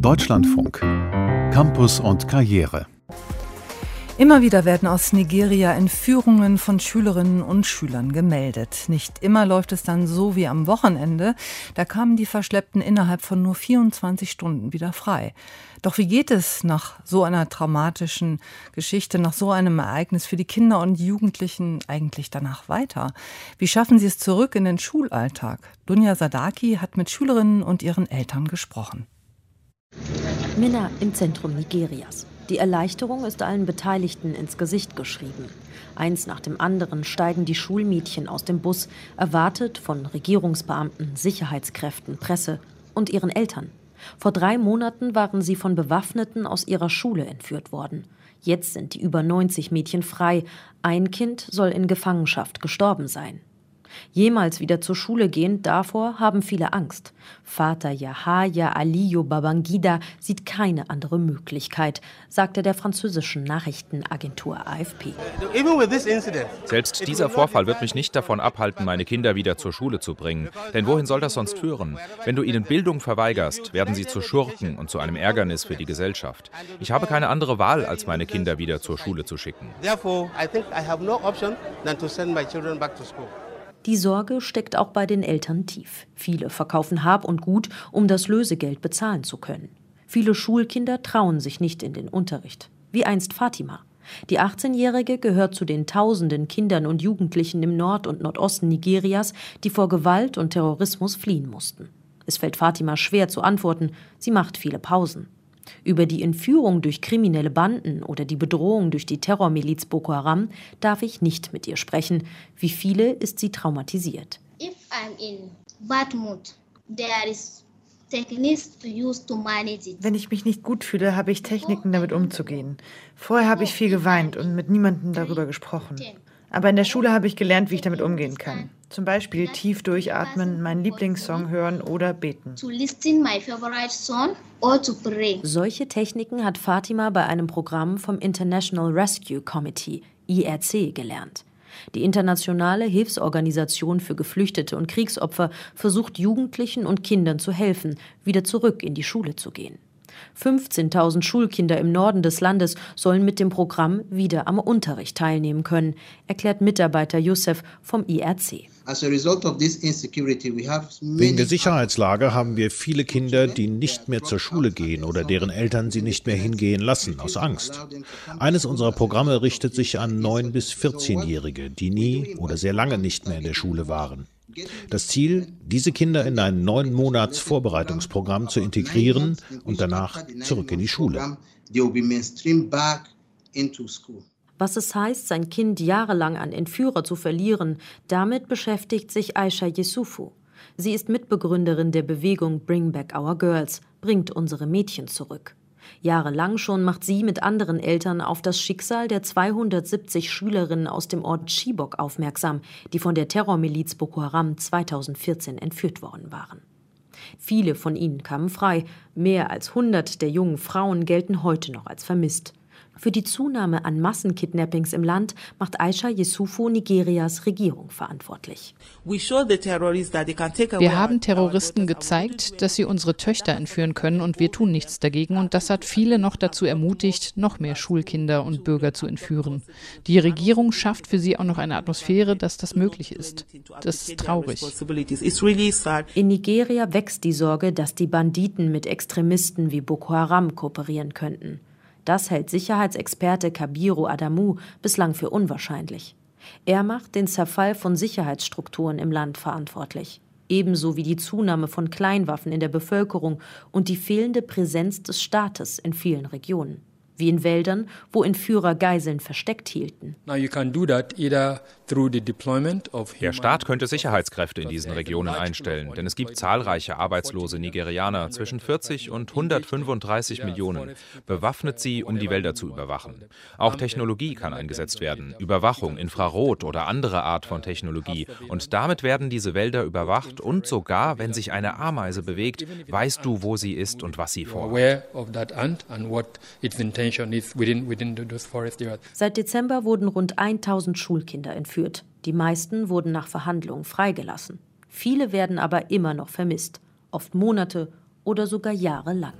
Deutschlandfunk. Campus und Karriere. Immer wieder werden aus Nigeria Entführungen von Schülerinnen und Schülern gemeldet. Nicht immer läuft es dann so wie am Wochenende. Da kamen die Verschleppten innerhalb von nur 24 Stunden wieder frei. Doch wie geht es nach so einer traumatischen Geschichte, nach so einem Ereignis für die Kinder und Jugendlichen eigentlich danach weiter? Wie schaffen sie es zurück in den Schulalltag? Dunja Sadaki hat mit Schülerinnen und ihren Eltern gesprochen. Minna im Zentrum Nigerias. Die Erleichterung ist allen Beteiligten ins Gesicht geschrieben. Eins nach dem anderen steigen die Schulmädchen aus dem Bus, erwartet von Regierungsbeamten, Sicherheitskräften, Presse und ihren Eltern. Vor drei Monaten waren sie von Bewaffneten aus ihrer Schule entführt worden. Jetzt sind die über 90 Mädchen frei. Ein Kind soll in Gefangenschaft gestorben sein. Jemals wieder zur Schule gehen, davor haben viele Angst. Vater Yahaya Aliyo Babangida sieht keine andere Möglichkeit, sagte der französischen Nachrichtenagentur AFP. Selbst dieser Vorfall wird mich nicht davon abhalten, meine Kinder wieder zur Schule zu bringen. Denn wohin soll das sonst führen? Wenn du ihnen Bildung verweigerst, werden sie zu Schurken und zu einem Ärgernis für die Gesellschaft. Ich habe keine andere Wahl, als meine Kinder wieder zur Schule zu schicken. Therefore, I think I have no option than to send my children back to school. Die Sorge steckt auch bei den Eltern tief. Viele verkaufen Hab und Gut, um das Lösegeld bezahlen zu können. Viele Schulkinder trauen sich nicht in den Unterricht. Wie einst Fatima. Die 18-Jährige gehört zu den tausenden Kindern und Jugendlichen im Nord- und Nordosten Nigerias, die vor Gewalt und Terrorismus fliehen mussten. Es fällt Fatima schwer zu antworten, sie macht viele Pausen. Über die Entführung durch kriminelle Banden oder die Bedrohung durch die Terrormiliz Boko Haram darf ich nicht mit ihr sprechen. Wie viele ist sie traumatisiert. If I'm in bad mood, there is wenn ich mich nicht gut fühle, habe ich Techniken, damit umzugehen. Vorher habe ich viel geweint und mit niemandem darüber gesprochen. Aber in der Schule habe ich gelernt, wie ich damit umgehen kann. Zum Beispiel tief durchatmen, meinen Lieblingssong hören oder beten. Solche Techniken hat Fatima bei einem Programm vom International Rescue Committee, IRC, gelernt. Die internationale Hilfsorganisation für Geflüchtete und Kriegsopfer versucht Jugendlichen und Kindern zu helfen, wieder zurück in die Schule zu gehen. 15.000 Schulkinder im Norden des Landes sollen mit dem Programm wieder am Unterricht teilnehmen können, erklärt Mitarbeiter Youssef vom IRC. Wegen der Sicherheitslage haben wir viele Kinder, die nicht mehr zur Schule gehen oder deren Eltern sie nicht mehr hingehen lassen, aus Angst. Eines unserer Programme richtet sich an 9- bis 14-Jährige, die nie oder sehr lange nicht mehr in der Schule waren. Das Ziel, diese Kinder in ein neun Monats Vorbereitungsprogramm zu integrieren und danach zurück in die Schule. Was es heißt, sein Kind jahrelang an Entführer zu verlieren, damit beschäftigt sich Aisha Yesufu. Sie ist Mitbegründerin der Bewegung Bring Back Our Girls, bringt unsere Mädchen zurück. Jahrelang schon macht sie mit anderen Eltern auf das Schicksal der 270 Schülerinnen aus dem Ort Chibok aufmerksam, die von der Terrormiliz Boko Haram 2014 entführt worden waren. Viele von ihnen kamen frei, mehr als 100 der jungen Frauen gelten heute noch als vermisst. Für die Zunahme an Massenkidnappings im Land macht Aisha Yesufu Nigerias Regierung verantwortlich. Wir haben Terroristen gezeigt, dass sie unsere Töchter entführen können und wir tun nichts dagegen und das hat viele noch dazu ermutigt, noch mehr Schulkinder und Bürger zu entführen. Die Regierung schafft für sie auch noch eine Atmosphäre, dass das möglich ist. Das ist traurig. In Nigeria wächst die Sorge, dass die Banditen mit Extremisten wie Boko Haram kooperieren könnten. Das hält Sicherheitsexperte Kabiru Adamu bislang für unwahrscheinlich. Er macht den Zerfall von Sicherheitsstrukturen im Land verantwortlich, ebenso wie die Zunahme von Kleinwaffen in der Bevölkerung und die fehlende Präsenz des Staates in vielen Regionen wie in Wäldern, wo Entführer Geiseln versteckt hielten. Der Staat könnte Sicherheitskräfte in diesen Regionen einstellen, denn es gibt zahlreiche arbeitslose Nigerianer, zwischen 40 und 135 Millionen, bewaffnet sie, um die Wälder zu überwachen. Auch Technologie kann eingesetzt werden, Überwachung, Infrarot oder andere Art von Technologie. Und damit werden diese Wälder überwacht und sogar, wenn sich eine Ameise bewegt, weißt du, wo sie ist und was sie vorhat. Seit Dezember wurden rund 1000 Schulkinder entführt. Die meisten wurden nach Verhandlungen freigelassen. Viele werden aber immer noch vermisst, oft Monate oder sogar Jahre lang.